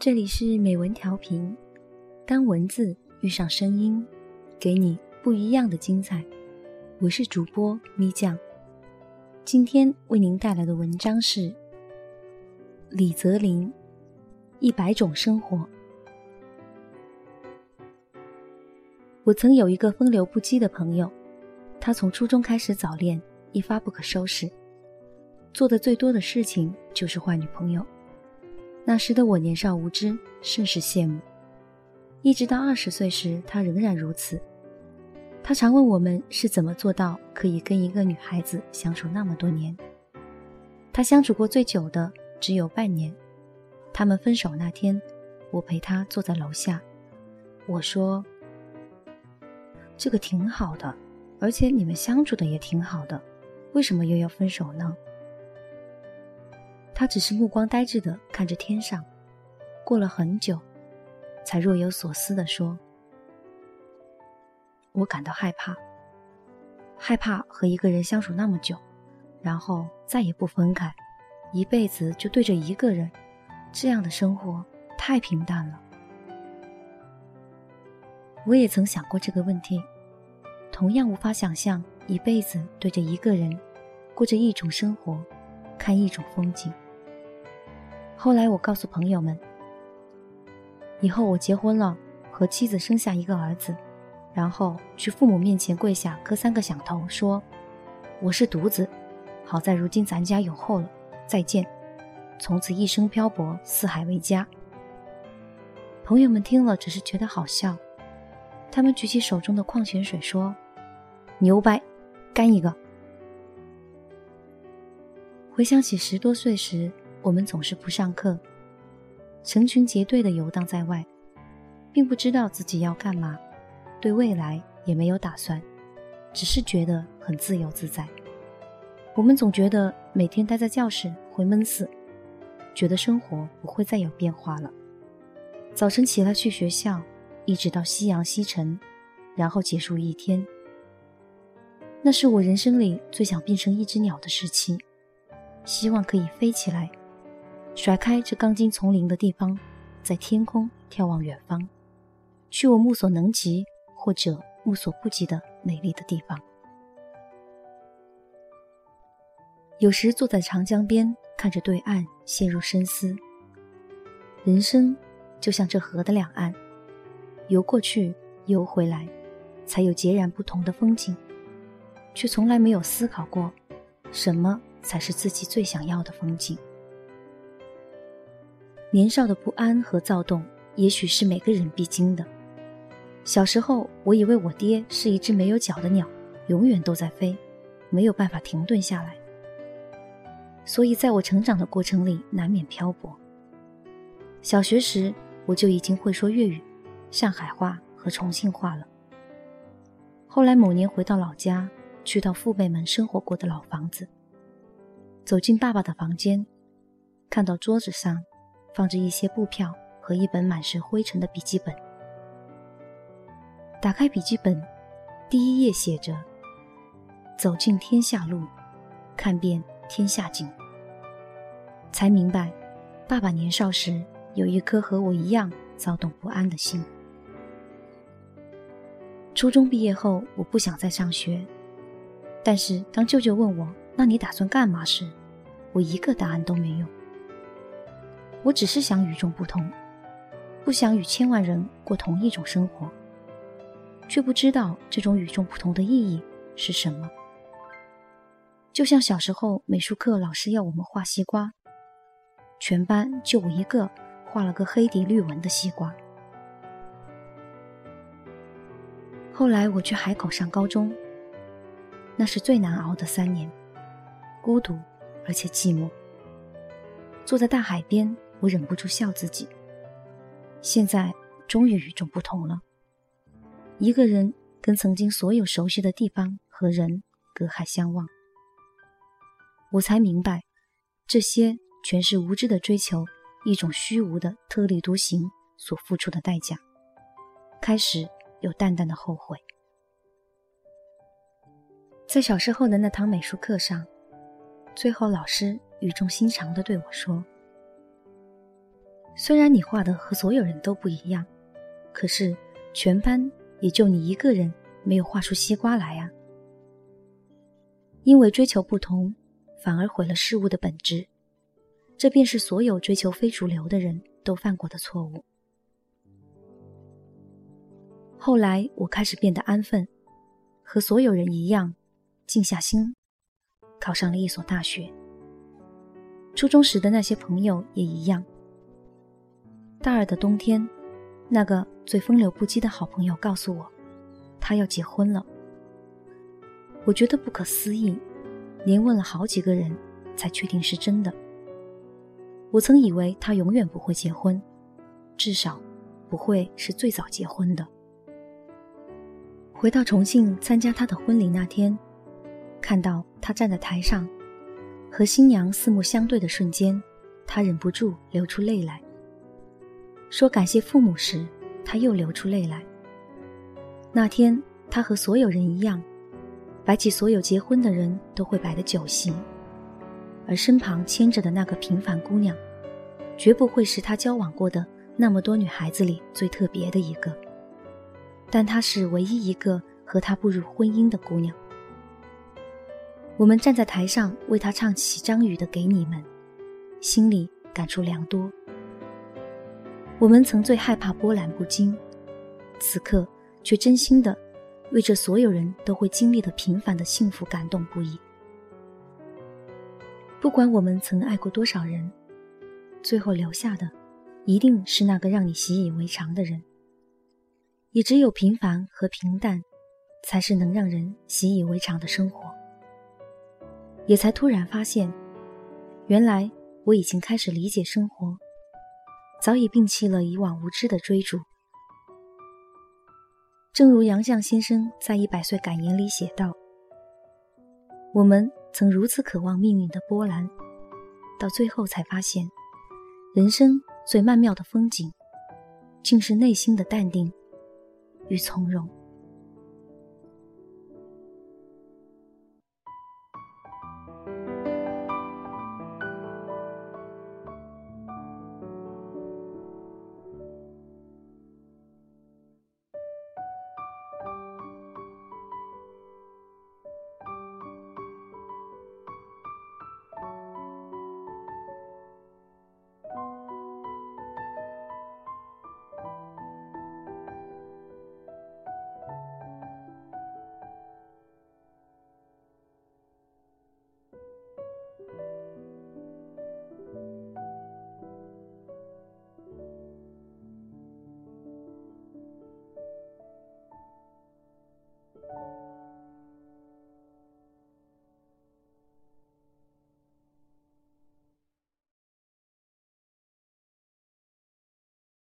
这里是美文调频，当文字遇上声音，给你不一样的精彩。我是主播咪酱，今天为您带来的文章是李泽林《一百种生活》。我曾有一个风流不羁的朋友，他从初中开始早恋，一发不可收拾，做的最多的事情就是换女朋友。那时的我年少无知，甚是羡慕。一直到二十岁时，他仍然如此。他常问我们是怎么做到可以跟一个女孩子相处那么多年。他相处过最久的只有半年。他们分手那天，我陪他坐在楼下，我说：“这个挺好的，而且你们相处的也挺好的，为什么又要分手呢？”他只是目光呆滞的看着天上，过了很久，才若有所思的说：“我感到害怕，害怕和一个人相处那么久，然后再也不分开，一辈子就对着一个人，这样的生活太平淡了。”我也曾想过这个问题，同样无法想象一辈子对着一个人，过着一种生活，看一种风景。后来我告诉朋友们，以后我结婚了，和妻子生下一个儿子，然后去父母面前跪下磕三个响头，说我是独子，好在如今咱家有后了，再见，从此一生漂泊，四海为家。朋友们听了只是觉得好笑，他们举起手中的矿泉水说：“牛掰，干一个。”回想起十多岁时。我们总是不上课，成群结队的游荡在外，并不知道自己要干嘛，对未来也没有打算，只是觉得很自由自在。我们总觉得每天待在教室会闷死，觉得生活不会再有变化了。早晨起来去学校，一直到夕阳西沉，然后结束一天。那是我人生里最想变成一只鸟的时期，希望可以飞起来。甩开这钢筋丛林的地方，在天空眺望远方，去我目所能及或者目所不及的美丽的地方。有时坐在长江边，看着对岸，陷入深思。人生就像这河的两岸，游过去，游回来，才有截然不同的风景，却从来没有思考过，什么才是自己最想要的风景。年少的不安和躁动，也许是每个人必经的。小时候，我以为我爹是一只没有脚的鸟，永远都在飞，没有办法停顿下来。所以，在我成长的过程里，难免漂泊。小学时，我就已经会说粤语、上海话和重庆话了。后来某年回到老家，去到父辈们生活过的老房子，走进爸爸的房间，看到桌子上。放着一些布票和一本满是灰尘的笔记本。打开笔记本，第一页写着：“走进天下路，看遍天下景。”才明白，爸爸年少时有一颗和我一样躁动不安的心。初中毕业后，我不想再上学，但是当舅舅问我：“那你打算干嘛？”时，我一个答案都没有。我只是想与众不同，不想与千万人过同一种生活，却不知道这种与众不同的意义是什么。就像小时候美术课老师要我们画西瓜，全班就我一个画了个黑底绿纹的西瓜。后来我去海口上高中，那是最难熬的三年，孤独而且寂寞，坐在大海边。我忍不住笑自己。现在终于与众不同了，一个人跟曾经所有熟悉的地方和人隔海相望。我才明白，这些全是无知的追求，一种虚无的特立独行所付出的代价。开始有淡淡的后悔。在小时候的那堂美术课上，最后老师语重心长地对我说。虽然你画的和所有人都不一样，可是全班也就你一个人没有画出西瓜来呀。因为追求不同，反而毁了事物的本质，这便是所有追求非主流的人都犯过的错误。后来我开始变得安分，和所有人一样，静下心，考上了一所大学。初中时的那些朋友也一样。大二的冬天，那个最风流不羁的好朋友告诉我，他要结婚了。我觉得不可思议，连问了好几个人，才确定是真的。我曾以为他永远不会结婚，至少不会是最早结婚的。回到重庆参加他的婚礼那天，看到他站在台上，和新娘四目相对的瞬间，他忍不住流出泪来。说感谢父母时，他又流出泪来。那天，他和所有人一样，摆起所有结婚的人都会摆的酒席，而身旁牵着的那个平凡姑娘，绝不会是他交往过的那么多女孩子里最特别的一个。但她是唯一一个和他步入婚姻的姑娘。我们站在台上为他唱起张宇的《给你们》，心里感触良多。我们曾最害怕波澜不惊，此刻却真心的为这所有人都会经历的平凡的幸福感动不已。不管我们曾爱过多少人，最后留下的，一定是那个让你习以为常的人。也只有平凡和平淡，才是能让人习以为常的生活。也才突然发现，原来我已经开始理解生活，早已摒弃了以往无知的追逐。正如杨绛先生在《一百岁感言》里写道：“我们曾如此渴望命运的波澜，到最后才发现，人生最曼妙的风景，竟是内心的淡定。”与从容。